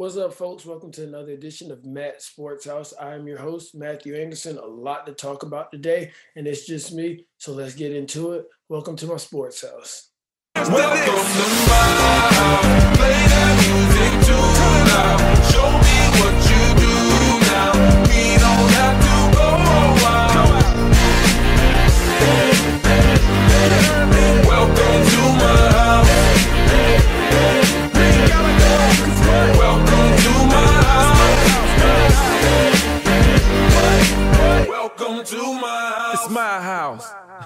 What's up, folks? Welcome to another edition of Matt Sports House. I am your host, Matthew Anderson. A lot to talk about today, and it's just me. So let's get into it. Welcome to my sports house. Welcome to my house. Play that music too loud. Show me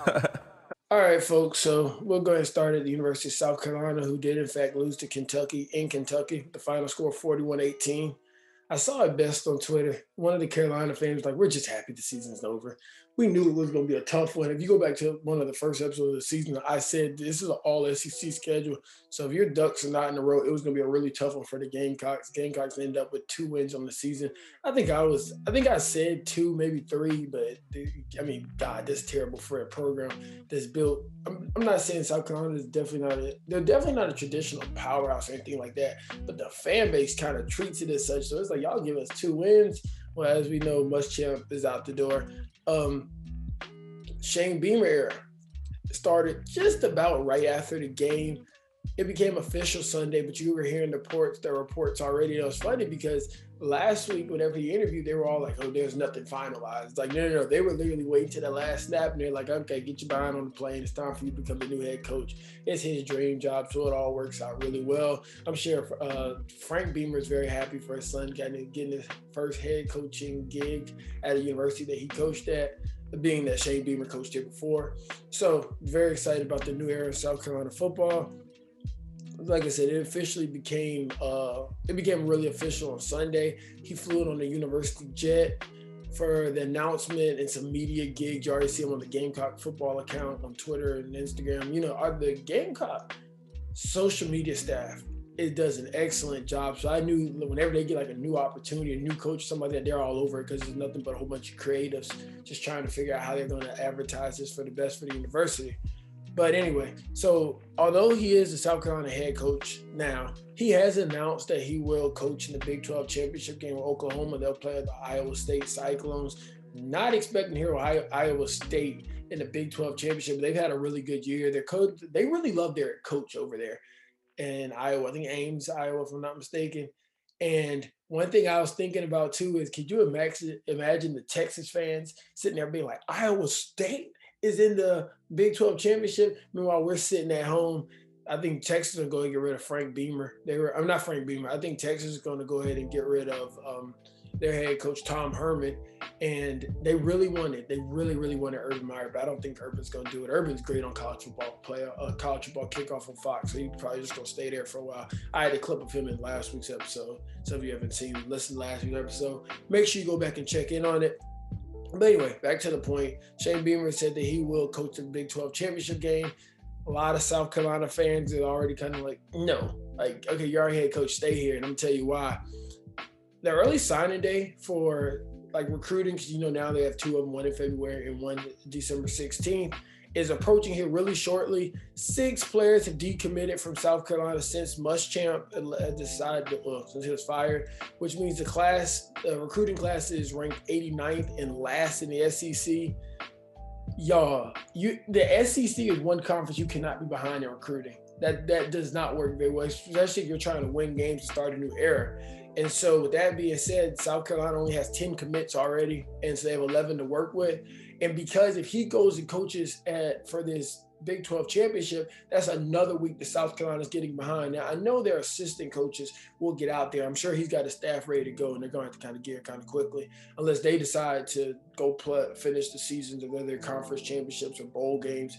All right, folks. So we'll go ahead and start at the University of South Carolina, who did, in fact, lose to Kentucky in Kentucky. The final score 41 18. I saw it best on Twitter. One of the Carolina fans was like, We're just happy the season's over we knew it was going to be a tough one. If you go back to one of the first episodes of the season, I said this is an all SEC schedule. So if your Ducks are not in a row, it was going to be a really tough one for the Gamecocks. Gamecocks end up with two wins on the season. I think I was, I think I said two, maybe three, but I mean, God, that's terrible for a program that's built. I'm, I'm not saying South Carolina is definitely not a, they're definitely not a traditional powerhouse or anything like that, but the fan base kind of treats it as such. So it's like y'all give us two wins. Well, as we know, Muschamp is out the door um, Shane Beamer era started just about right after the game. It became official Sunday, but you were hearing the reports, the reports already. It was funny because last week, whenever he interviewed, they were all like, "Oh, there's nothing finalized." Like, no, no, no. They were literally waiting to the last snap, and they're like, "Okay, get your behind on the plane. It's time for you to become the new head coach." It's his dream job, so it all works out really well. I'm sure uh, Frank Beamer is very happy for his son getting getting his first head coaching gig at a university that he coached at being that Shane Beamer coached here before. So very excited about the new era of South Carolina football. Like I said, it officially became uh, it became really official on Sunday. He flew in on the university jet for the announcement and some media gigs. You already see him on the Gamecock football account on Twitter and Instagram. You know, are the Gamecock social media staff it does an excellent job. So I knew whenever they get like a new opportunity, a new coach, somebody that they're all over it because there's nothing but a whole bunch of creatives just trying to figure out how they're going to advertise this for the best for the university. But anyway, so although he is the South Carolina head coach now, he has announced that he will coach in the Big 12 championship game with Oklahoma. They'll play the Iowa State Cyclones. Not expecting here Iowa State in the Big 12 championship. They've had a really good year. Their coach, they really love their coach over there in Iowa. I think Ames, Iowa, if I'm not mistaken. And one thing I was thinking about too is, could you imagine the Texas fans sitting there being like, Iowa State is in the Big 12 championship. Meanwhile, we're sitting at home. I think Texas are going to get rid of Frank Beamer. They were, I'm not Frank Beamer. I think Texas is going to go ahead and get rid of um, their head coach Tom Herman, and they really wanted, they really, really wanted Urban Meyer, but I don't think Urban's going to do it. Urban's great on college football, play a uh, college football kickoff on Fox, so he's probably just going to stay there for a while. I had a clip of him in last week's episode. Some of you haven't seen, listen last week's episode. Make sure you go back and check in on it. But anyway, back to the point. Shane Beamer said that he will coach the Big 12 championship game. A lot of South Carolina fans are already kind of like, no, like, okay, you're our head coach, stay here. And I'm gonna tell you why the early signing day for like recruiting, because you know now they have two of them, one in February and one December 16th, is approaching here really shortly. Six players have decommitted from South Carolina since Muschamp decided, to, well, since he was fired, which means the class, the recruiting class is ranked 89th and last in the SEC. Y'all, you the SEC is one conference you cannot be behind in recruiting. That that does not work very well, especially if you're trying to win games to start a new era. And so, with that being said, South Carolina only has 10 commits already, and so they have 11 to work with. And because if he goes and coaches at for this Big 12 championship, that's another week that South Carolina's getting behind. Now, I know their assistant coaches will get out there. I'm sure he's got a staff ready to go, and they're going to have to kind of gear kind of quickly, unless they decide to go play, finish the seasons of their conference championships or bowl games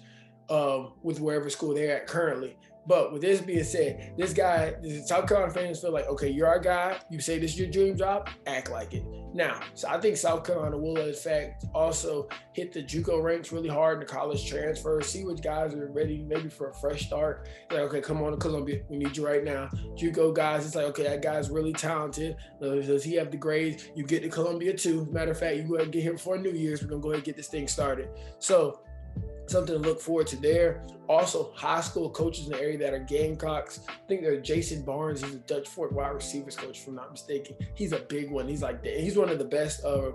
um, with wherever school they're at currently. But with this being said, this guy, this South Carolina fans feel like, okay, you're our guy. You say this is your dream job, act like it. Now, so I think South Carolina will, in fact, also hit the JUCO ranks really hard in the college transfer. See which guys are ready, maybe for a fresh start. Like, okay, come on to Columbia, we need you right now. JUCO guys, it's like, okay, that guy's really talented. Does he have the grades? You get to Columbia too. Matter of fact, you go ahead and get here before New Year's. We're gonna go ahead and get this thing started. So something to look forward to there. Also, high school coaches in the area that are Gamecocks. I think they're Jason Barnes. He's a Dutch Fork wide receivers coach, if I'm not mistaken. He's a big one. He's like he's one of the best uh,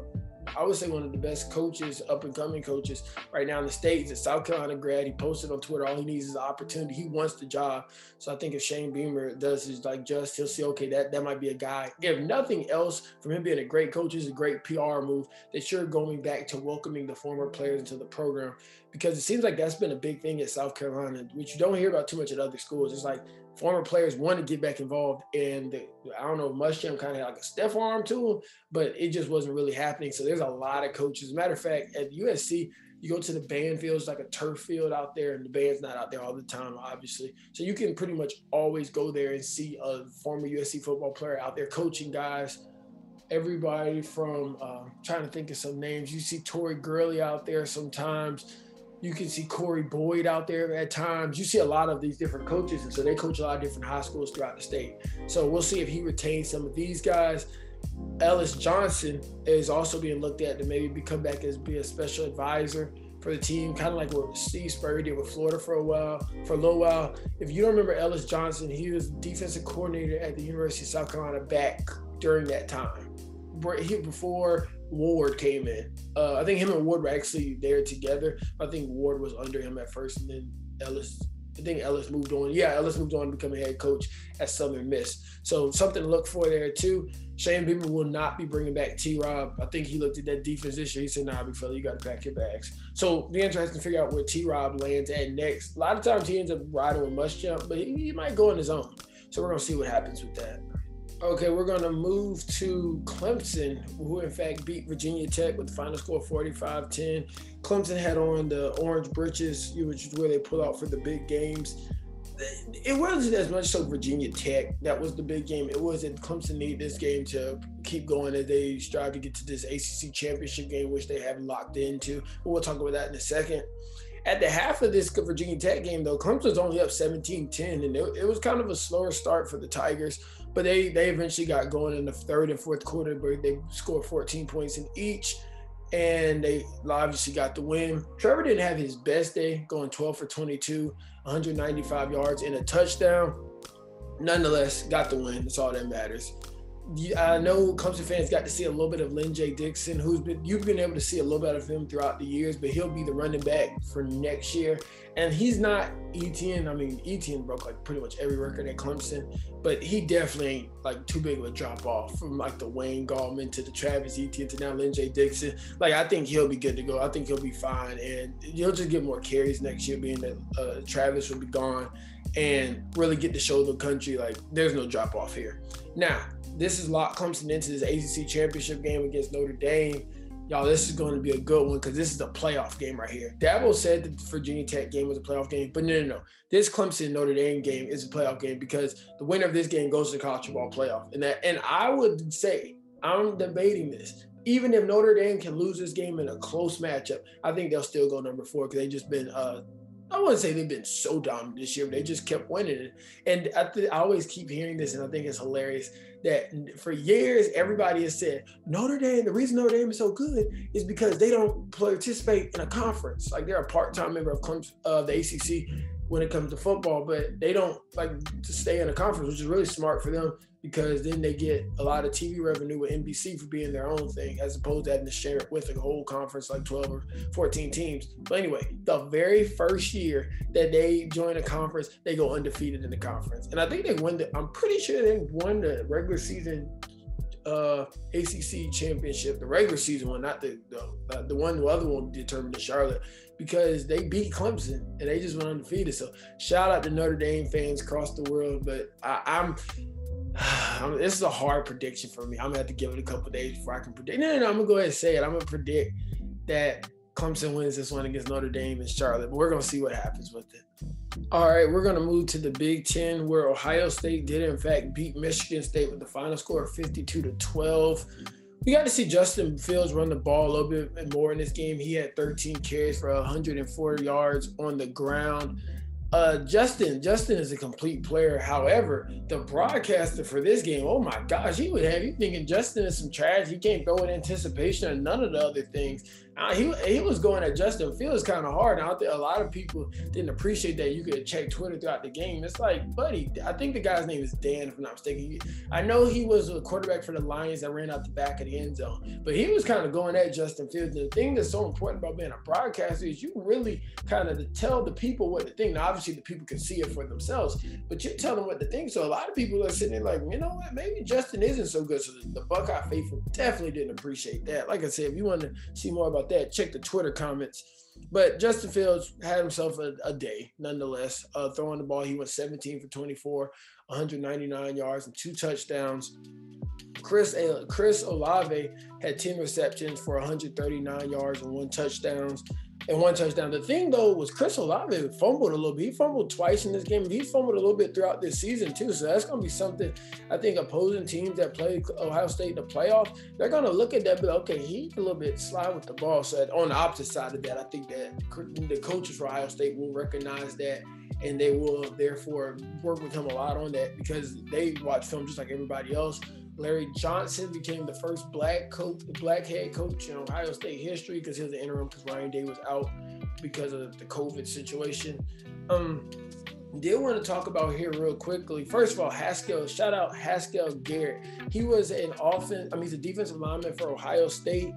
I would say one of the best coaches, up and coming coaches right now in the States. A South Carolina grad. He posted on Twitter, all he needs is an opportunity. He wants the job. So I think if Shane Beamer does his like just, he'll see, okay, that, that might be a guy. If nothing else, from him being a great coach is a great PR move that you're going back to welcoming the former players into the program because it seems like that's been a big thing at South Carolina, which you don't hear about too much at other schools. It's like former players want to get back involved, and I don't know, Muschamp kind of had like a step arm to him, but it just wasn't really happening. So there's a lot of coaches. matter of fact, at USC, you go to the band fields like a turf field out there, and the band's not out there all the time, obviously. So you can pretty much always go there and see a former USC football player out there coaching guys. Everybody from uh, trying to think of some names. You see Tori Gurley out there sometimes you can see Corey Boyd out there at times. You see a lot of these different coaches, and so they coach a lot of different high schools throughout the state. So we'll see if he retains some of these guys. Ellis Johnson is also being looked at to maybe become back as be a special advisor for the team, kind of like what Steve Spurrier did with Florida for a while, for a little while. If you don't remember Ellis Johnson, he was defensive coordinator at the University of South Carolina back during that time. Before Ward came in. Uh, I think him and Ward were actually there together. I think Ward was under him at first, and then Ellis. I think Ellis moved on. Yeah, Ellis moved on to become a head coach at Southern Miss. So something to look for there too. Shane Beamer will not be bringing back T. Rob. I think he looked at that defense this year. He said, "Nah, big fella, you got to pack your bags." So the interesting to figure out where T. Rob lands at next. A lot of times he ends up riding with Muschamp, but he, he might go on his own. So we're gonna see what happens with that. Okay, we're going to move to Clemson, who in fact beat Virginia Tech with the final score 45 10. Clemson had on the orange breeches, which is where they pull out for the big games. It wasn't as much so Virginia Tech that was the big game. It was that Clemson need this game to keep going as they strive to get to this ACC championship game, which they have locked into. But we'll talk about that in a second. At the half of this Virginia Tech game, though, Clemson's only up 17 10, and it was kind of a slower start for the Tigers. But they they eventually got going in the third and fourth quarter, but they scored 14 points in each, and they obviously got the win. Trevor didn't have his best day, going 12 for 22, 195 yards and a touchdown. Nonetheless, got the win. That's all that matters. I know Clemson fans got to see a little bit of Lyn-J Dixon, who's been you've been able to see a little bit of him throughout the years, but he'll be the running back for next year. And he's not Etienne. I mean, Etienne broke like pretty much every record at Clemson, but he definitely ain't like too big of a drop off from like the Wayne Gallman to the Travis Etienne to now Lyn-J Dixon. Like I think he'll be good to go. I think he'll be fine, and he'll just get more carries next year, being that uh, Travis will be gone, and really get to show the country like there's no drop off here. Now this is locked Clemson into this ACC championship game against Notre Dame. Y'all, this is going to be a good one because this is the playoff game right here. Dabo said the Virginia Tech game was a playoff game, but no, no, no. This Clemson Notre Dame game is a playoff game because the winner of this game goes to the college football playoff. And that, and I would say I'm debating this. Even if Notre Dame can lose this game in a close matchup, I think they'll still go number four because they've just been uh, I wouldn't say they've been so dominant this year, but they just kept winning. And I, th- I always keep hearing this, and I think it's hilarious that for years everybody has said Notre Dame. The reason Notre Dame is so good is because they don't participate in a conference. Like they're a part-time member of Clemson, uh, the ACC when it comes to football, but they don't like to stay in a conference, which is really smart for them because then they get a lot of TV revenue with NBC for being their own thing, as opposed to having to share it with a whole conference like 12 or 14 teams. But anyway, the very first year that they join a conference, they go undefeated in the conference. And I think they won the, I'm pretty sure they won the regular season uh ACC championship, the regular season one, not the the, the one the other one determined in Charlotte because they beat Clemson and they just went undefeated. So shout out to Notre Dame fans across the world. But I, I'm this is a hard prediction for me. I'm gonna have to give it a couple days before I can predict. No, no, no, I'm gonna go ahead and say it. I'm gonna predict that Clemson wins this one against Notre Dame and Charlotte, but we're gonna see what happens with it. All right, we're gonna move to the Big Ten, where Ohio State did in fact beat Michigan State with the final score of 52 to 12. We got to see Justin Fields run the ball a little bit more in this game. He had 13 carries for 104 yards on the ground uh, Justin, Justin is a complete player. However, the broadcaster for this game, oh my gosh, he would have you thinking Justin is some trash. He can't throw in anticipation or none of the other things. Uh, he he was going at Justin Fields kind of hard. And I think a lot of people didn't appreciate that. You could check Twitter throughout the game. It's like, buddy, I think the guy's name is Dan, if I'm not mistaken. I know he was a quarterback for the Lions that ran out the back of the end zone, but he was kind of going at Justin Fields. And the thing that's so important about being a broadcaster is you really kind of tell the people what to think. Now, obviously, the people can see it for themselves, but you tell them what to think. So a lot of people are sitting there like, you know what, maybe Justin isn't so good. So the Buckeye faithful definitely didn't appreciate that. Like I said, if you want to see more about that, check the Twitter comments. But Justin Fields had himself a, a day, nonetheless. Uh, throwing the ball, he went 17 for 24, 199 yards and two touchdowns. Chris Chris Olave had 10 receptions for 139 yards and one touchdowns and one touchdown. The thing though was Chris Olave fumbled a little bit. He fumbled twice in this game. He fumbled a little bit throughout this season too. So that's going to be something I think opposing teams that play Ohio State in the playoff, they're going to look at that. But okay, he's a little bit slide with the ball. So on the opposite side of that, I think that the coaches for Ohio State will recognize that and they will therefore work with him a lot on that because they watch film just like everybody else. Larry Johnson became the first black coach, black head coach in Ohio State history because he was the interim because Ryan Day was out because of the COVID situation. Um, did want to talk about here real quickly. First of all, Haskell, shout out Haskell Garrett. He was an offense, I mean, he's a defensive lineman for Ohio State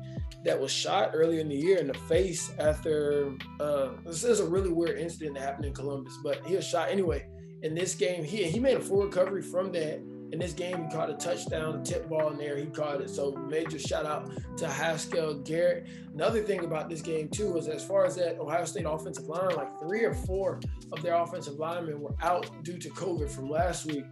that was shot earlier in the year in the face after uh, this is a really weird incident that happened in Columbus, but he was shot anyway. In this game, he he made a full recovery from that in this game, he caught a touchdown, a tip ball in there. He caught it. So major shout out to Haskell Garrett. Another thing about this game too was as far as that Ohio State offensive line, like three or four of their offensive linemen were out due to COVID from last week.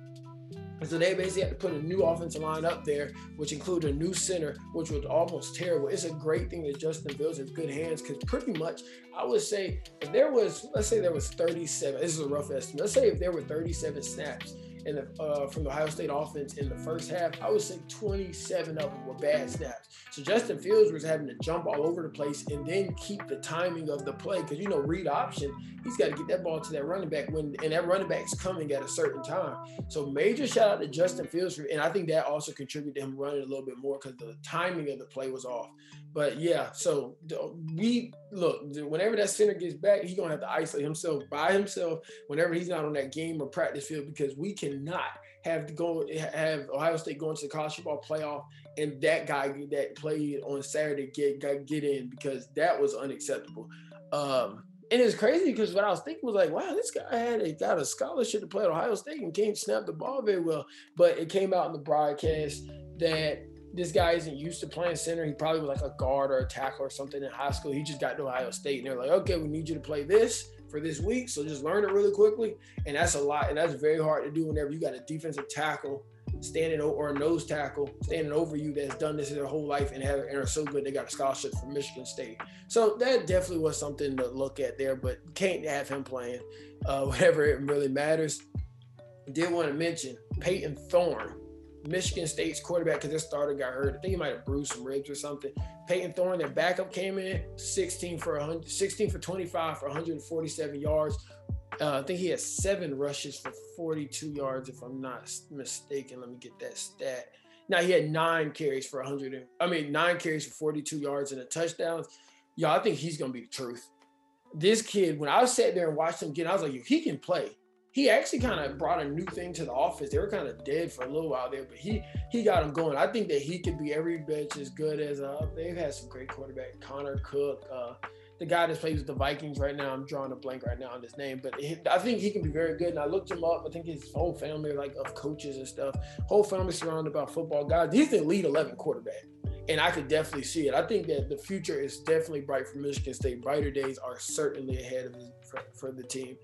So they basically had to put a new offensive line up there, which included a new center, which was almost terrible. It's a great thing that Justin Fields has good hands because pretty much I would say if there was, let's say there was 37, this is a rough estimate. Let's say if there were 37 snaps in the, uh, from the Ohio State offense in the first half, I would say 27 of them were bad snaps. So Justin Fields was having to jump all over the place and then keep the timing of the play because you know read option, he's got to get that ball to that running back when and that running back's coming at a certain time. So major shout out to Justin Fields, and I think that also contributed to him running a little bit more because the timing of the play was off. But yeah, so we look whenever that center gets back, he's gonna have to isolate himself by himself whenever he's not on that game or practice field because we cannot have to go have Ohio State going to the college football playoff and that guy that played on Saturday get got get in because that was unacceptable. Um, and it's crazy because what I was thinking was like, wow, this guy had a, got a scholarship to play at Ohio State and can't snap the ball very well. But it came out in the broadcast that this guy isn't used to playing center. He probably was like a guard or a tackle or something in high school. He just got to Ohio State and they're like, okay, we need you to play this for this week. So just learn it really quickly. And that's a lot. And that's very hard to do whenever you got a defensive tackle standing or a nose tackle standing over you that's done this their whole life and have and are so good they got a scholarship from Michigan State. So that definitely was something to look at there, but can't have him playing uh, whatever it really matters. Did want to mention Payton Thorne Michigan State's quarterback because their starter got hurt. I think he might have bruised some ribs or something. Payton Thorne, their backup, came in 16 for 100, 16 for 25 for 147 yards. Uh, I think he had seven rushes for 42 yards, if I'm not mistaken. Let me get that stat. Now he had nine carries for 100. I mean, nine carries for 42 yards and a touchdown. Y'all, I think he's gonna be the truth. This kid, when I sat there and watched him get, I was like, he can play he actually kind of brought a new thing to the office. They were kind of dead for a little while there, but he he got them going. I think that he could be every bit as good as uh they've had some great quarterback, Connor Cook, uh the guy that plays with the Vikings right now. I'm drawing a blank right now on his name, but he, I think he can be very good. And I looked him up. I think his whole family, like of coaches and stuff, whole family surrounded by football guys. He's the Elite 11 quarterback and I could definitely see it. I think that the future is definitely bright for Michigan State. Brighter days are certainly ahead of for, for, the team.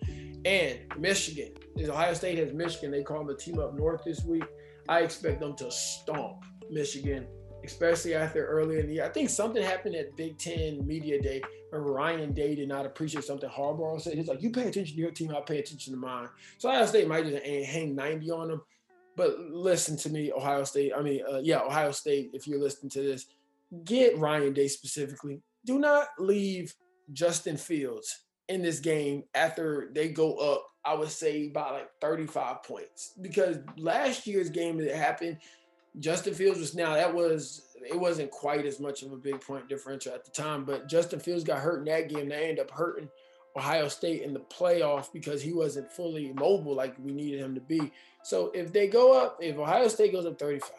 And Michigan, Ohio State has Michigan. They call them the team up north this week. I expect them to stomp Michigan, especially after earlier in the year. I think something happened at Big Ten Media Day where Ryan Day did not appreciate something Harbaugh said. He's like, "You pay attention to your team, I pay attention to mine." So Ohio State might just hang 90 on them. But listen to me, Ohio State. I mean, uh, yeah, Ohio State. If you're listening to this, get Ryan Day specifically. Do not leave Justin Fields in this game after they go up. I would say by like 35 points because last year's game that happened, Justin Fields was now that was it wasn't quite as much of a big point differential at the time, but Justin Fields got hurt in that game. They ended up hurting Ohio State in the playoff because he wasn't fully mobile like we needed him to be. So if they go up, if Ohio State goes up 35,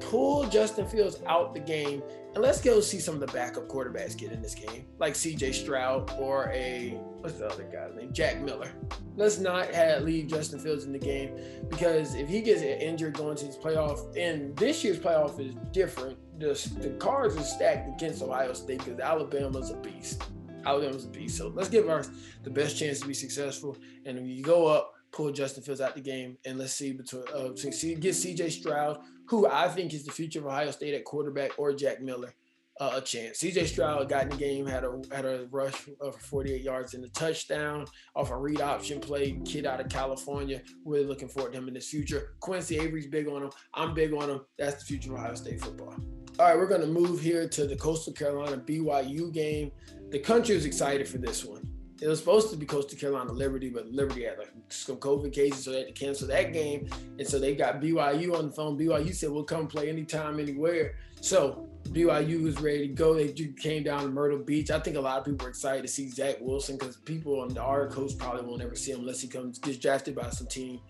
pull Justin Fields out the game and let's go see some of the backup quarterbacks get in this game, like CJ Stroud or a what's the other guy's name, Jack Miller. Let's not have, leave Justin Fields in the game because if he gets injured going to his playoff, and this year's playoff is different. The, the cards are stacked against Ohio State because Alabama's a beast. Alabama's a beast. So let's give us the best chance to be successful. And when you go up, pull Justin Fields out the game, and let's see between uh, see, get CJ Stroud, who I think is the future of Ohio State at quarterback, or Jack Miller. Uh, a chance. CJ Stroud got in the game, had a had a rush for 48 yards in the touchdown off a read option play. Kid out of California. Really looking forward to him in his future. Quincy Avery's big on him. I'm big on him. That's the future of Ohio State football. All right, we're going to move here to the Coastal Carolina BYU game. The country was excited for this one. It was supposed to be Coastal Carolina Liberty, but Liberty had like some COVID cases, so they had to cancel that game. And so they got BYU on the phone. BYU said, we'll come play anytime, anywhere. So BYU was ready to go. They came down to Myrtle Beach. I think a lot of people were excited to see Zach Wilson because people on the our coast probably won't ever see him unless he comes gets drafted by some team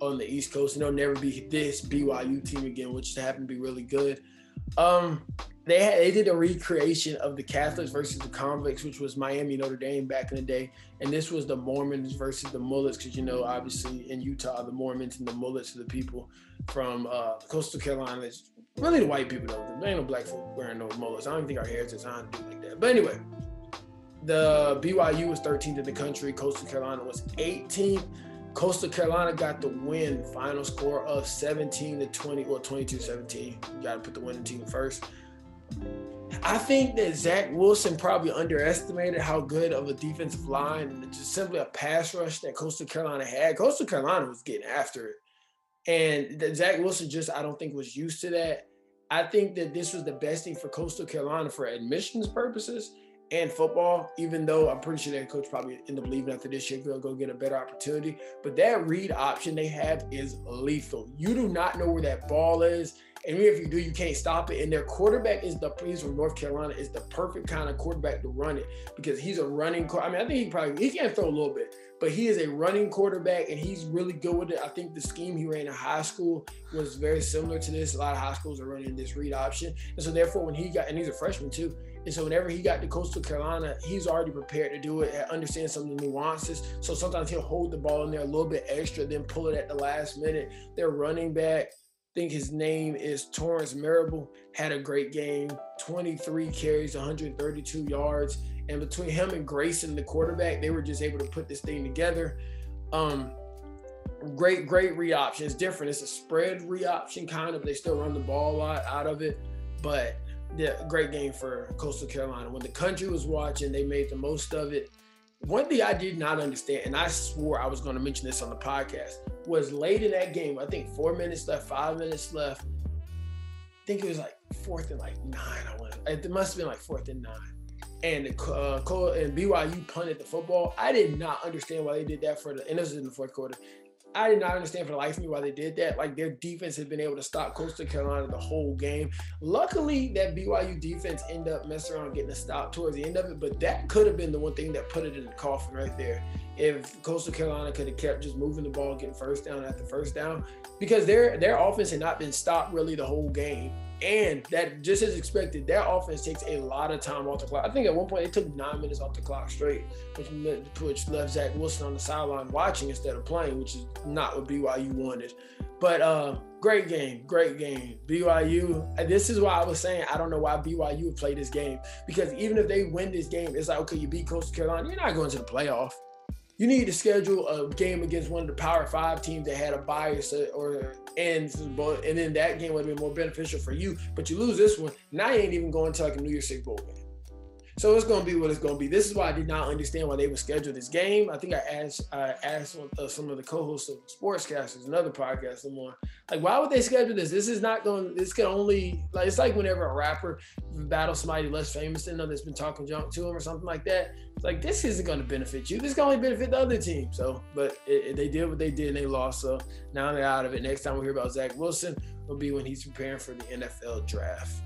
on the East Coast. And they'll never be this BYU team again, which happened to be really good. Um, they had they did a recreation of the Catholics versus the convicts, which was Miami Notre Dame back in the day, and this was the Mormons versus the Mullets, because you know obviously in Utah the Mormons and the Mullets are the people from uh, coastal Carolina. It's really the white people though. There ain't no black folk wearing no mullets. I don't think our hair is designed to do like that. But anyway, the BYU was 13th in the country. Coastal Carolina was 18th. Coastal Carolina got the win, final score of 17 to 20 or 22 17. You got to put the winning team first. I think that Zach Wilson probably underestimated how good of a defensive line just simply a pass rush that Coastal Carolina had. Coastal Carolina was getting after it. And Zach Wilson just, I don't think, was used to that. I think that this was the best thing for Coastal Carolina for admissions purposes and football, even though I'm pretty sure that coach probably end up leaving after this year, go go get a better opportunity. But that read option they have is lethal. You do not know where that ball is. And if you do, you can't stop it. And their quarterback is the he's from North Carolina is the perfect kind of quarterback to run it because he's a running. I mean, I think he probably he can throw a little bit, but he is a running quarterback and he's really good with it. I think the scheme he ran in high school was very similar to this. A lot of high schools are running this read option, and so therefore when he got and he's a freshman too. And so whenever he got to Coastal Carolina, he's already prepared to do it, and understand some of the nuances. So sometimes he'll hold the ball in there a little bit extra, then pull it at the last minute. Their running back, think his name is Torrance Marable, had a great game, 23 carries, 132 yards. And between him and Grayson, the quarterback, they were just able to put this thing together. Um, great, great re option. It's different. It's a spread re option kind of. They still run the ball a lot out of it, but yeah, great game for Coastal Carolina. When the country was watching, they made the most of it. One thing I did not understand, and I swore I was going to mention this on the podcast, was late in that game. I think four minutes left, five minutes left. I think it was like fourth and like nine. I want it must have been like fourth and nine. And the uh, and BYU punted the football. I did not understand why they did that for the. And this was in the fourth quarter. I did not understand for the life of me why they did that. Like their defense has been able to stop Coastal Carolina the whole game. Luckily, that BYU defense ended up messing around getting a stop towards the end of it, but that could have been the one thing that put it in the coffin right there. If Coastal Carolina could have kept just moving the ball, getting first down after first down, because their their offense had not been stopped really the whole game. And that just as expected, their offense takes a lot of time off the clock. I think at one point it took nine minutes off the clock straight, which which left Zach Wilson on the sideline watching instead of playing, which is not what BYU wanted. But uh, great game, great game. BYU. This is why I was saying I don't know why BYU would play this game because even if they win this game, it's like okay, you beat Coastal Carolina, you're not going to the playoff you need to schedule a game against one of the Power Five teams that had a bias or and and then that game would have been more beneficial for you. But you lose this one, now you ain't even going to like a New Year's Six bowl game. So it's going to be what it's going to be. This is why I did not understand why they would schedule this game. I think I asked I asked uh, some of the co-hosts of Sportscasters, another podcast, on, like, why would they schedule this? This is not going. This can only like it's like whenever a rapper battles somebody less famous than them that's been talking junk to him or something like that. It's like this isn't going to benefit you. This can only benefit the other team. So, but it, it, they did what they did and they lost. So now they're out of it. Next time we hear about Zach Wilson will be when he's preparing for the NFL draft.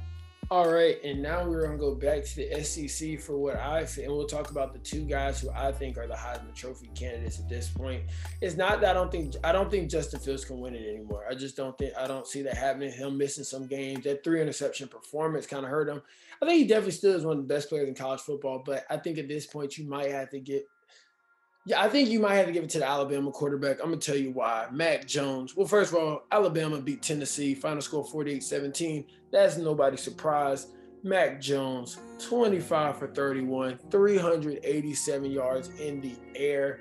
All right, and now we're gonna go back to the SEC for what I think, and we'll talk about the two guys who I think are the Heisman Trophy candidates at this point. It's not that I don't think I don't think Justin Fields can win it anymore. I just don't think I don't see that happening. Him missing some games, that three interception performance kind of hurt him. I think he definitely still is one of the best players in college football, but I think at this point you might have to get yeah, I think you might have to give it to the Alabama quarterback. I'm going to tell you why. Mac Jones. Well, first of all, Alabama beat Tennessee, final score 48 17. That's nobody's surprise. Mac Jones, 25 for 31, 387 yards in the air.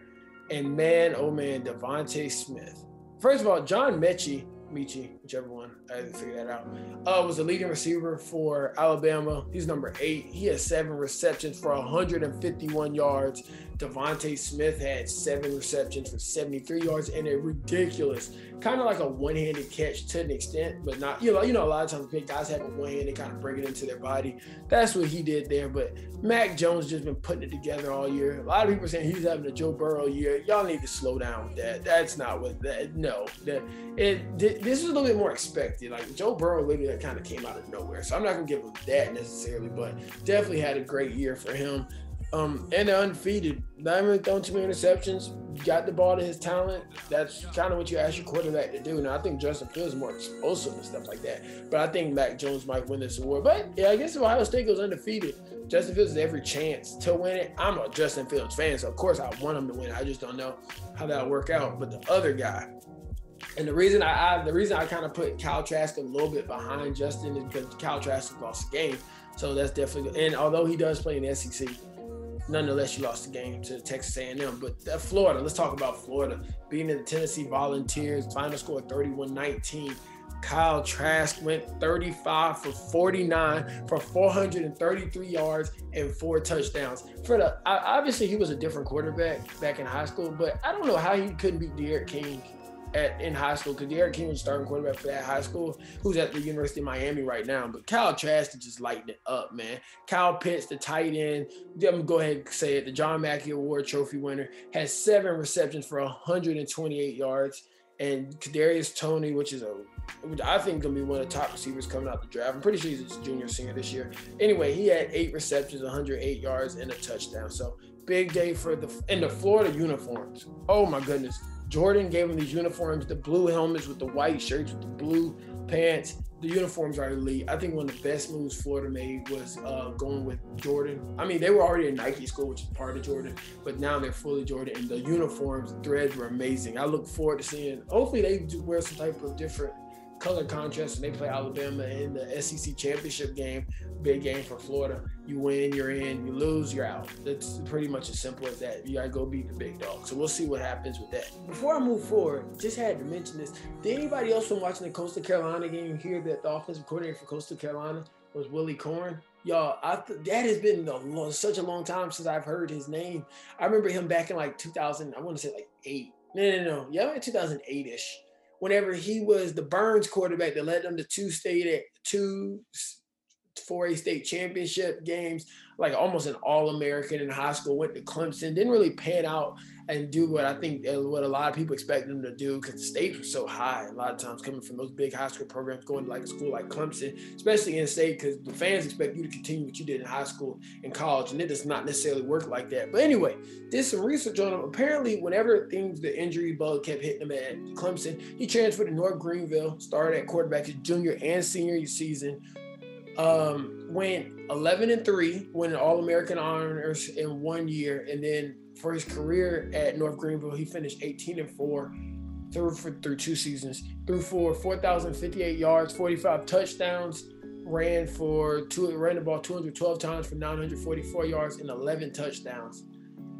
And man, oh man, DeVonta Smith. First of all, John Metchie Metchie, whichever one. I didn't figure that out. Uh, was the leading receiver for Alabama. He's number eight. He has seven receptions for 151 yards. DeVonta Smith had seven receptions for 73 yards and a ridiculous, kind of like a one-handed catch to an extent, but not you know you know a lot of times big guys have a one-handed kind of bring it into their body. That's what he did there. But Mac Jones just been putting it together all year. A lot of people saying he's having a Joe Burrow year. Y'all need to slow down with that. That's not what that. No, that it. This is a little bit more expected. Like Joe Burrow literally kind of came out of nowhere, so I'm not gonna give him that necessarily, but definitely had a great year for him. Um, and undefeated. Not really throwing too many interceptions. Got the ball to his talent. That's kind of what you ask your quarterback to do. Now I think Justin Fields more explosive and stuff like that. But I think Mac Jones might win this award. But yeah, I guess if Ohio State goes undefeated, Justin Fields has every chance to win it. I'm a Justin Fields fan, so of course I want him to win. I just don't know how that'll work out. But the other guy, and the reason I, I the reason I kind of put Kyle Trask a little bit behind Justin is because Kyle Trask lost the game. So that's definitely and although he does play in the SEC, nonetheless, you lost the game to Texas A&M. But Florida, let's talk about Florida. being in the Tennessee Volunteers, final score 31-19. Kyle Trask went 35 for 49 for 433 yards and four touchdowns. For the obviously he was a different quarterback back in high school, but I don't know how he couldn't beat D'Eriq King at in high school because D'Eriq King was starting quarterback for that high school, who's at the University of Miami right now. But Kyle Trask to just lighting it up, man. Kyle Pitts, the tight end, I'm gonna go ahead and say it, the John Mackey Award trophy winner, has seven receptions for 128 yards. And Kadarius Toney, which is a I think gonna be one of the top receivers coming out the draft. I'm pretty sure he's a junior senior this year. Anyway, he had eight receptions, 108 yards, and a touchdown. So big day for the in the Florida uniforms. Oh my goodness. Jordan gave him these uniforms, the blue helmets with the white shirts with the blue pants. The uniforms are elite. I think one of the best moves Florida made was uh, going with Jordan. I mean, they were already in Nike school, which is part of Jordan, but now they're fully Jordan. And the uniforms, the threads were amazing. I look forward to seeing. Hopefully, they do wear some type of different color contrast and they play Alabama in the SEC championship game, big game for Florida. You win, you're in. You lose, you're out. That's pretty much as simple as that. You gotta go beat the big dog. So we'll see what happens with that. Before I move forward, just had to mention this. Did anybody else from watching the Coastal Carolina game hear that the offensive coordinator for Coastal Carolina was Willy Korn? Y'all, I th- that has been a, such a long time since I've heard his name. I remember him back in like 2000. I want to say like eight. No, no, no. Yeah, like 2008 ish whenever he was the Byrnes quarterback that led them to two state at two 4A state championship games, like almost an All American in high school, went to Clemson, didn't really pan out and do what I think uh, what a lot of people expect them to do because the stakes were so high. A lot of times coming from those big high school programs, going to like a school like Clemson, especially in state, because the fans expect you to continue what you did in high school and college, and it does not necessarily work like that. But anyway, did some research on him. Apparently, whenever things the injury bug kept hitting him at Clemson, he transferred to North Greenville, started at quarterback his junior and senior season. Um, went 11 and 3, winning All American honors in one year, and then for his career at North Greenville, he finished 18 and 4 through for, through two seasons. Threw for 4,058 yards, 45 touchdowns, ran for two ran the ball 212 times for 944 yards and 11 touchdowns.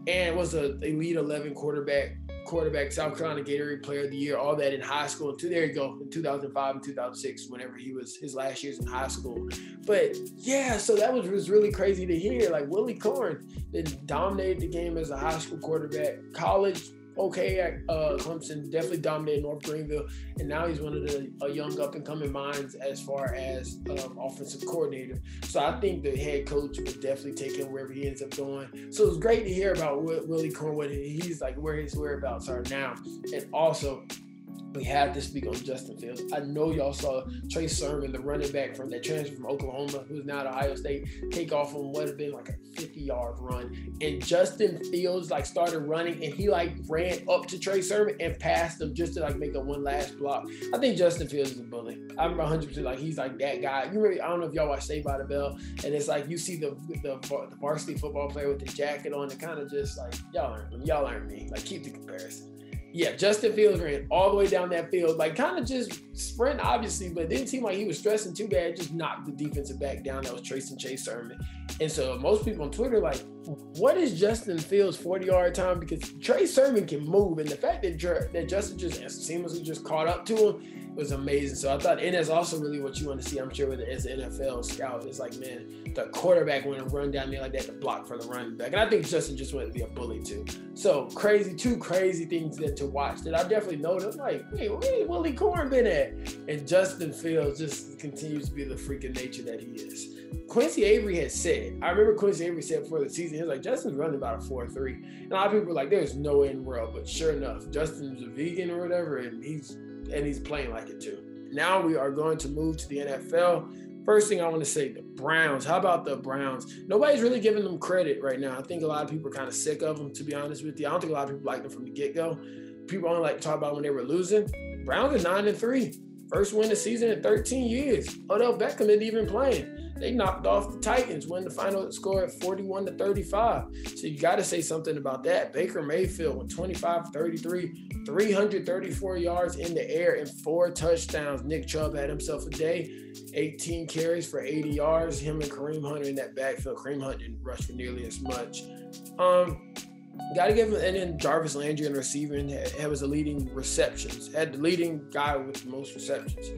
And was a elite 11 quarterback quarterback, South Carolina Gatorade Player of the Year, all that in high school. To there you go, in 2005 and 2006, whenever he was his last years in high school. But yeah, so that was, was really crazy to hear. Like Willy Korn, that dominated the game as a high school quarterback, college okay at uh, Clemson, definitely dominated North Greenville, and now he's one of the uh, young up and coming minds as far as um, offensive coordinator. So I think the head coach would definitely take him wherever he ends up going. So it's great to hear about Willie Cornwood. He's like where his whereabouts are now, and also we have to speak on Justin Fields. I know y'all saw Trey Sermon, the running back from that transfer from Oklahoma, who's now at Ohio State, take off on what have been like a 50 yard run. And Justin Fields like started running and he like ran up to Trey Sermon and passed him just to like make a one last block. I think Justin Fields is a bully. I'm 100% like he's like that guy. You really, I don't know if y'all watch Saved by the Bell, and it's like you see the the, the varsity football player with the jacket on and kind of just like y'all aren't y'all aren't me. Like keep the comparison yeah, Justin Fields ran all the way down that field, like kind of just sprint, obviously, but didn't seem like he was stressing too bad. Just knocked the defensive back down that was tracing Chase Sermon. And so most people on Twitter like, what is Justin Fields' 40 yard time? Because Trey Sermon can move, and the fact that, that Justin just seamlessly just caught up to him was amazing. So I thought, and that's also really what you want to see, I'm sure, with as an NFL scout. It's like, man, the quarterback went and run down there like that to block for the running back. And I think Justin just went to be a bully too. So crazy, two crazy things that to watch that I definitely noticed. Like, hey, where Willy Korn been at? And Justin Fields just continues to be the freaking nature that he is. Quincy Avery had said, I remember Quincy Avery said before the season, he was like, Justin's running about a 4 3. And a lot of people were like, there's no end world. But sure enough, Justin's a vegan or whatever, and he's and he's playing like it too. Now we are going to move to the NFL. First thing I want to say, the Browns. How about the Browns? Nobody's really giving them credit right now. I think a lot of people are kind of sick of them, to be honest with you. I don't think a lot of people like them from the get go. People only like to talk about when they were losing. Browns are nine and three. First win of the season in 13 years. Odell Beckham isn't even playing. They knocked off the Titans when the final score at 41 to 35. So you got to say something about that. Baker Mayfield with 25 33, 334 yards in the air and four touchdowns. Nick Chubb had himself a day, 18 carries for 80 yards. Him and Kareem Hunt in that backfield. Kareem Hunt didn't rush for nearly as much. Um, Got to give him, and then Jarvis Landry in receiving had, was the leading receptions, had the leading guy with the most receptions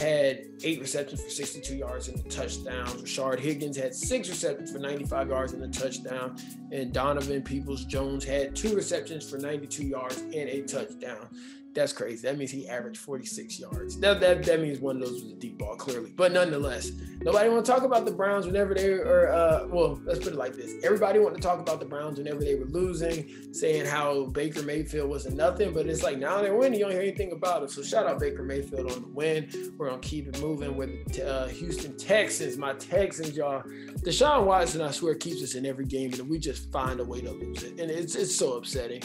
had eight receptions for 62 yards and a touchdown. Rashard Higgins had six receptions for 95 yards and a touchdown. And Donovan Peoples Jones had two receptions for 92 yards and a touchdown. That's crazy. That means he averaged 46 yards. That, that, that means one of those was a deep ball, clearly. But nonetheless, nobody want to talk about the Browns whenever they are, uh, well, let's put it like this. Everybody want to talk about the Browns whenever they were losing, saying how Baker Mayfield wasn't nothing. But it's like now they're winning, you don't hear anything about it. So shout out Baker Mayfield on the win. We're to keep it moving with uh, Houston Texans. My Texans, y'all. Deshaun Watson, I swear, keeps us in every game, and we just find a way to lose it. And it's, it's so upsetting.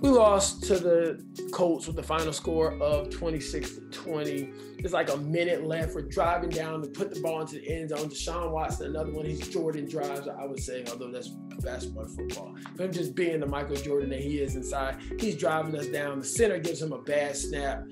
We lost to the Colts with the final score of 26 to 20. There's like a minute left. We're driving down to put the ball into the end zone. Deshaun Watson, another one his Jordan drives, I would say, although that's basketball football. Him just being the Michael Jordan that he is inside, he's driving us down. The center gives him a bad snap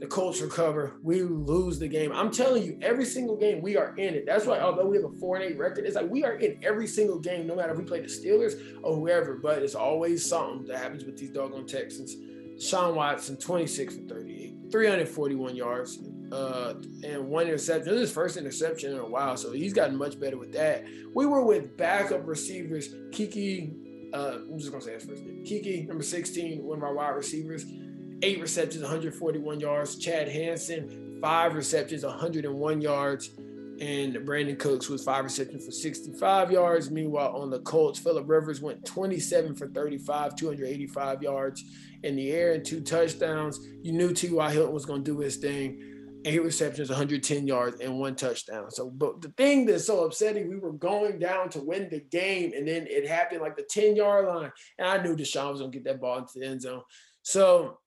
the Colts recover, we lose the game. I'm telling you, every single game we are in it. That's why, although we have a four and eight record, it's like we are in every single game, no matter if we play the Steelers or whoever. But it's always something that happens with these doggone Texans. Sean Watson, 26 for 38, 341 yards, uh, and one interception. This is his first interception in a while, so he's gotten much better with that. We were with backup receivers, Keke. Uh, I'm just gonna say his first name. Keke, number 16, one of our wide receivers eight receptions, 141 yards. Chad Hansen, five receptions, 101 yards. And Brandin Cooks was five receptions for 65 yards. Meanwhile, on the Colts, Philip Rivers went 27 for 35, 285 yards in the air and two touchdowns. You knew T.Y. Hilton was going to do his thing. Eight receptions, 110 yards, and one touchdown. So, but the thing that's so upsetting, we were going down to win the game, and then it happened like the 10 yard line. And I knew Deshaun was going to get that ball into the end zone. So,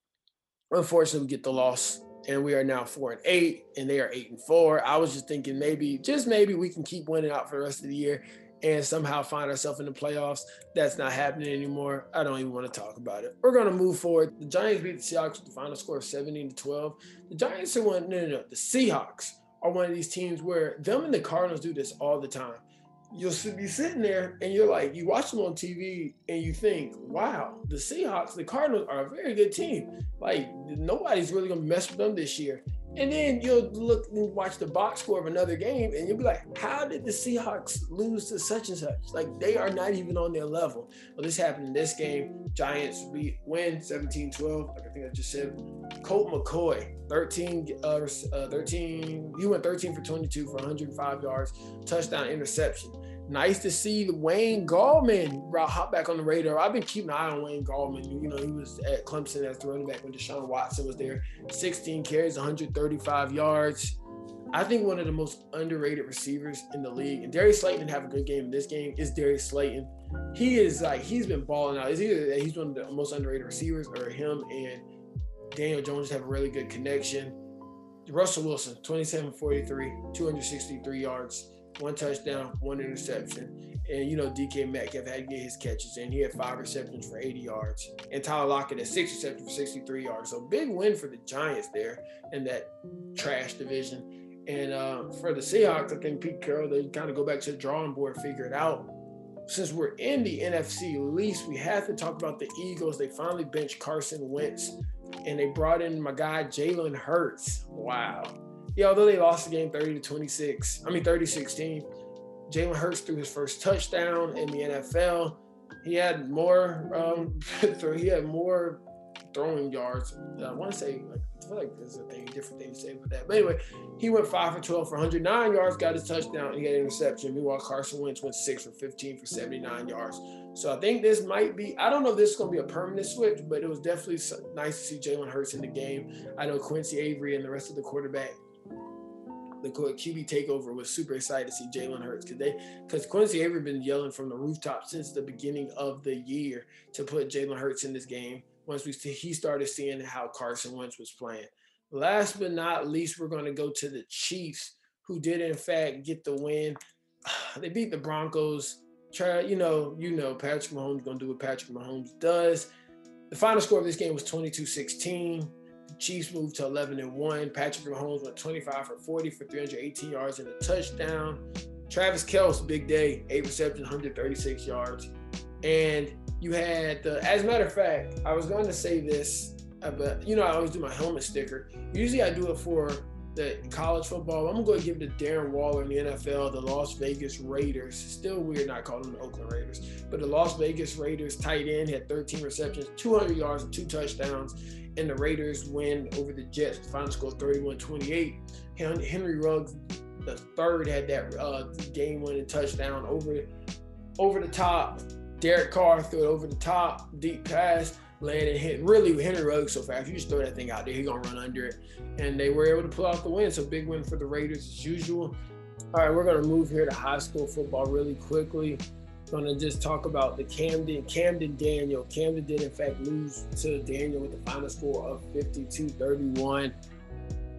Unfortunately, we get the loss, and we are now four and eight, and they are eight and four. I was just thinking maybe, just maybe, we can keep winning out for the rest of the year and somehow find ourselves in the playoffs. That's not happening anymore. I don't even want to talk about it. We're going to move forward. The Giants beat the Seahawks with the final score of 17 to 12. The Giants are one, no, no, no. The Seahawks are one of these teams where them and the Cardinals do this all the time you'll be sitting there and you're like, you watch them on TV and you think, wow, the Seahawks, the Cardinals are a very good team. Like nobody's really gonna mess with them this year. And then you'll look and watch the box score of another game, and you'll be like, how did the Seahawks lose to such and such? Like they are not even on their level. Well, this happened in this game. Giants win 17-12, like I think I just said. Colt McCoy, 13, uh, uh, 13, he went 13 for 22 for 105 yards, touchdown interception. Nice to see Wayne Gallman hop back on the radar. I've been keeping an eye on Wayne Gallman. You know, he was at Clemson as the running back when Deshaun Watson was there. 16 carries, 135 yards. I think one of the most underrated receivers in the league. And Darius Slayton didn't have a good game in this game. Is Darius Slayton? He is like he's been balling out. Is either he's one of the most underrated receivers, or him and Daniel Jones have a really good connection. Russell Wilson, 27 43, 263 yards one touchdown, one interception. And you know, DK Metcalf had to get his catches and He had five receptions for 80 yards. And Tyler Lockett had six receptions for 63 yards. So big win for the Giants there in that trash division. And uh, for the Seahawks, I think Pete Carroll, they kind of go back to the drawing board, figure it out. Since we're in the NFC least, we have to talk about the Eagles. They finally benched Carson Wentz and they brought in my guy Jalen Hurts. Wow yeah, although they lost the game 30 to 26, I mean 30 16, Jalen Hurts threw his first touchdown in the NFL. He had more um, he had more throwing yards. I want to say like I feel like there's a thing, different thing to say about that. But anyway, he went five for 12 for 109 yards, got his touchdown, he had an interception. Meanwhile, Carson Wentz went six for 15 for 79 yards. So I think this might be, I don't know if this is going to be a permanent switch, but it was definitely nice to see Jalen Hurts in the game. I know Quincy Avery and the rest of the quarterback the QB takeover was super excited to see Jalen Hurts because they because Quincy Avery been yelling from the rooftop since the beginning of the year to put Jalen Hurts in this game. Once we see, he started seeing how Carson Wentz was playing. Last but not least, we're going to go to the Chiefs, who did in fact get the win. They beat the Broncos. Try, you know, you know, Patrick Mahomes going to do what Patrick Mahomes does. The final score of this game was 22-16. Chiefs moved to 11 and 1. Patrick Mahomes went 25 for 40 for 318 yards and a touchdown. Travis Kelce, big day, eight receptions, 136 yards. And you had the, as a matter of fact, I was going to say this, uh, but you know, I always do my helmet sticker. Usually I do it for the college football. I'm gonna give it to Darren Waller in the NFL, the Las Vegas Raiders. Still weird not calling them the Oakland Raiders, but the Las Vegas Raiders tight end had 13 receptions, 200 yards, and two touchdowns and the Raiders win over the Jets. The final score 31-28. Henry Ruggs, the third, had that uh, game-winning touchdown over over the top. Derek Carr threw it over the top, deep pass, landed hit. Really, Henry Ruggs so fast. You just throw that thing out there, he's gonna run under it. And they were able to pull out the win. So big win for the Raiders as usual. All right, we're gonna move here to high school football really quickly going to just talk about the Camden, Camden Daniel. Camden did, in fact, lose to Daniel with the final score of 52 31.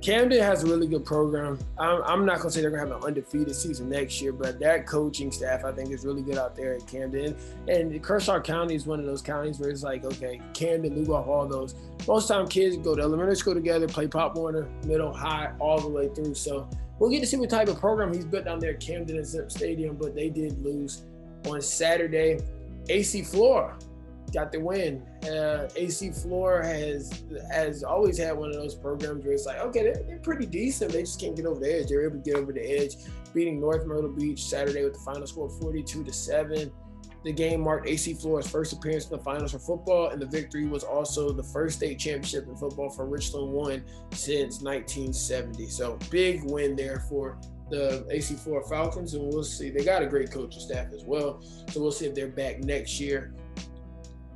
Camden has a really good program. I'm, I'm not going to say they're going to have an undefeated season next year, but that coaching staff, I think, is really good out there at Camden. And Kershaw County is one of those counties where it's like, okay, Camden, Lugoff, all those. Most time kids go to elementary school together, play Pop Warner, middle, high, all the way through. So we'll get to see what type of program he's built down there at Camden and Zemp Stadium, but they did lose on Saturday. AC Flora got the win. Uh, AC Flora has has always had one of those programs where it's like, okay, they're, they're, pretty decent. They just can't get over the edge. They're able to get over the edge, beating North Myrtle Beach Saturday with the final score 42 to seven. The game marked AC Flora's first appearance in the finals for football, and the victory was also the first state championship in football for Richland One since 1970. So big win there for the AC Flora Falcons, and we'll see. They got a great coaching staff as well, so we'll see if they're back next year.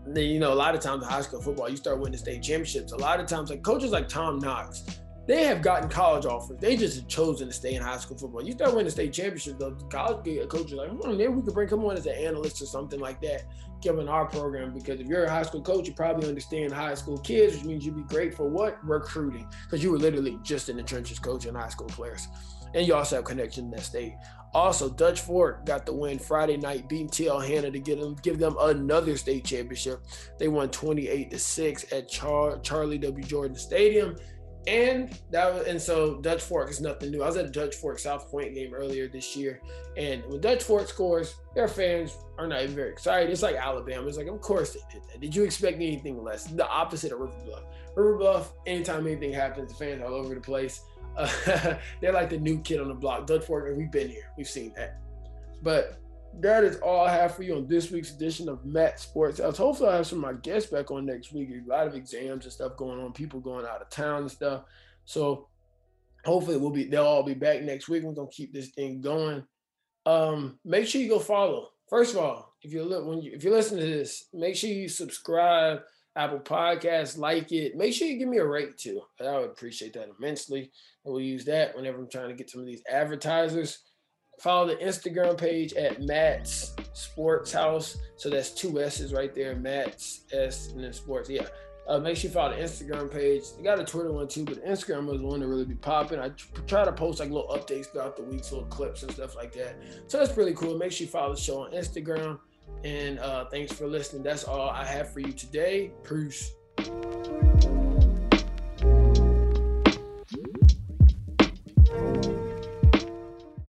then, you know, a lot of times in high school football, you start winning state championships. A lot of times, like coaches like Tom Knotts, they have gotten college offers. They just have chosen to stay in high school football. You start winning state championships, though, college coaches like, hmm, maybe we could bring him on as an analyst or something like that, given our program. Because if you're a high school coach, you probably understand high school kids, which means you'd be great for what? Recruiting. Because you were literally just in the trenches coaching high school players and you also have connection in that state. Also, Dutch Fork got the win Friday night, beating TL Hanna to get them give them another state championship. They won 28 to six at Char- Charlie W. Johnson Stadium. and that was, and so Dutch Fork is nothing new. I was at a Dutch Fork South Point game earlier this year, and when Dutch Fork scores, their fans are not even very excited. It's like Alabama. It's like, of course they did that. Did you expect anything less? The opposite of River Bluff. River Bluff, anytime anything happens, the fans all over the place. They're like the new kid on the block. Dutch Fork, we've been here, we've seen that. But that is all I have for you on this week's edition of Matt Sports House. Hopefully, I'll have some of my guests back on next week. A lot of exams and stuff going on, people going out of town and stuff. So hopefully, we'll be they'll all be back next week. We're gonna keep this thing going. Um, make sure you go follow. First of all, if you look when you if you listen to this, make sure you subscribe. Apple Podcasts, like it. Make sure you give me a rate too. I would appreciate that immensely. And we'll use that whenever I'm trying to get some of these advertisers. Follow the Instagram page at Matt's Sports House. So that's two S's right there, Matt's S and then Sports. Yeah. Uh, make sure you follow the Instagram page. I got a Twitter one too, but Instagram was the one to really be popping. I try to post like little updates throughout the weeks, little clips and stuff like that. So that's really cool. Make sure you follow the show on Instagram. And uh, thanks for listening. That's all I have for you today. Peace.